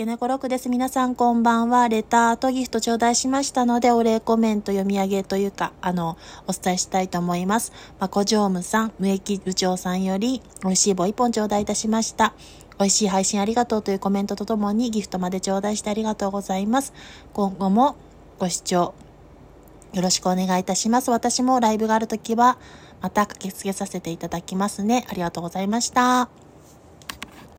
け猫6です。皆さんこんばんは。レターとギフト頂戴しましたので、お礼コメント読み上げというか、あの、お伝えしたいと思います。まこじょうむさん、無益部長さんより、美味しい棒一本頂戴いたしました。美味しい配信ありがとうというコメントとともにギフトまで頂戴してありがとうございます。今後もご視聴よろしくお願いいたします。私もライブがあるときは、また駆けつけさせていただきますね。ありがとうございました。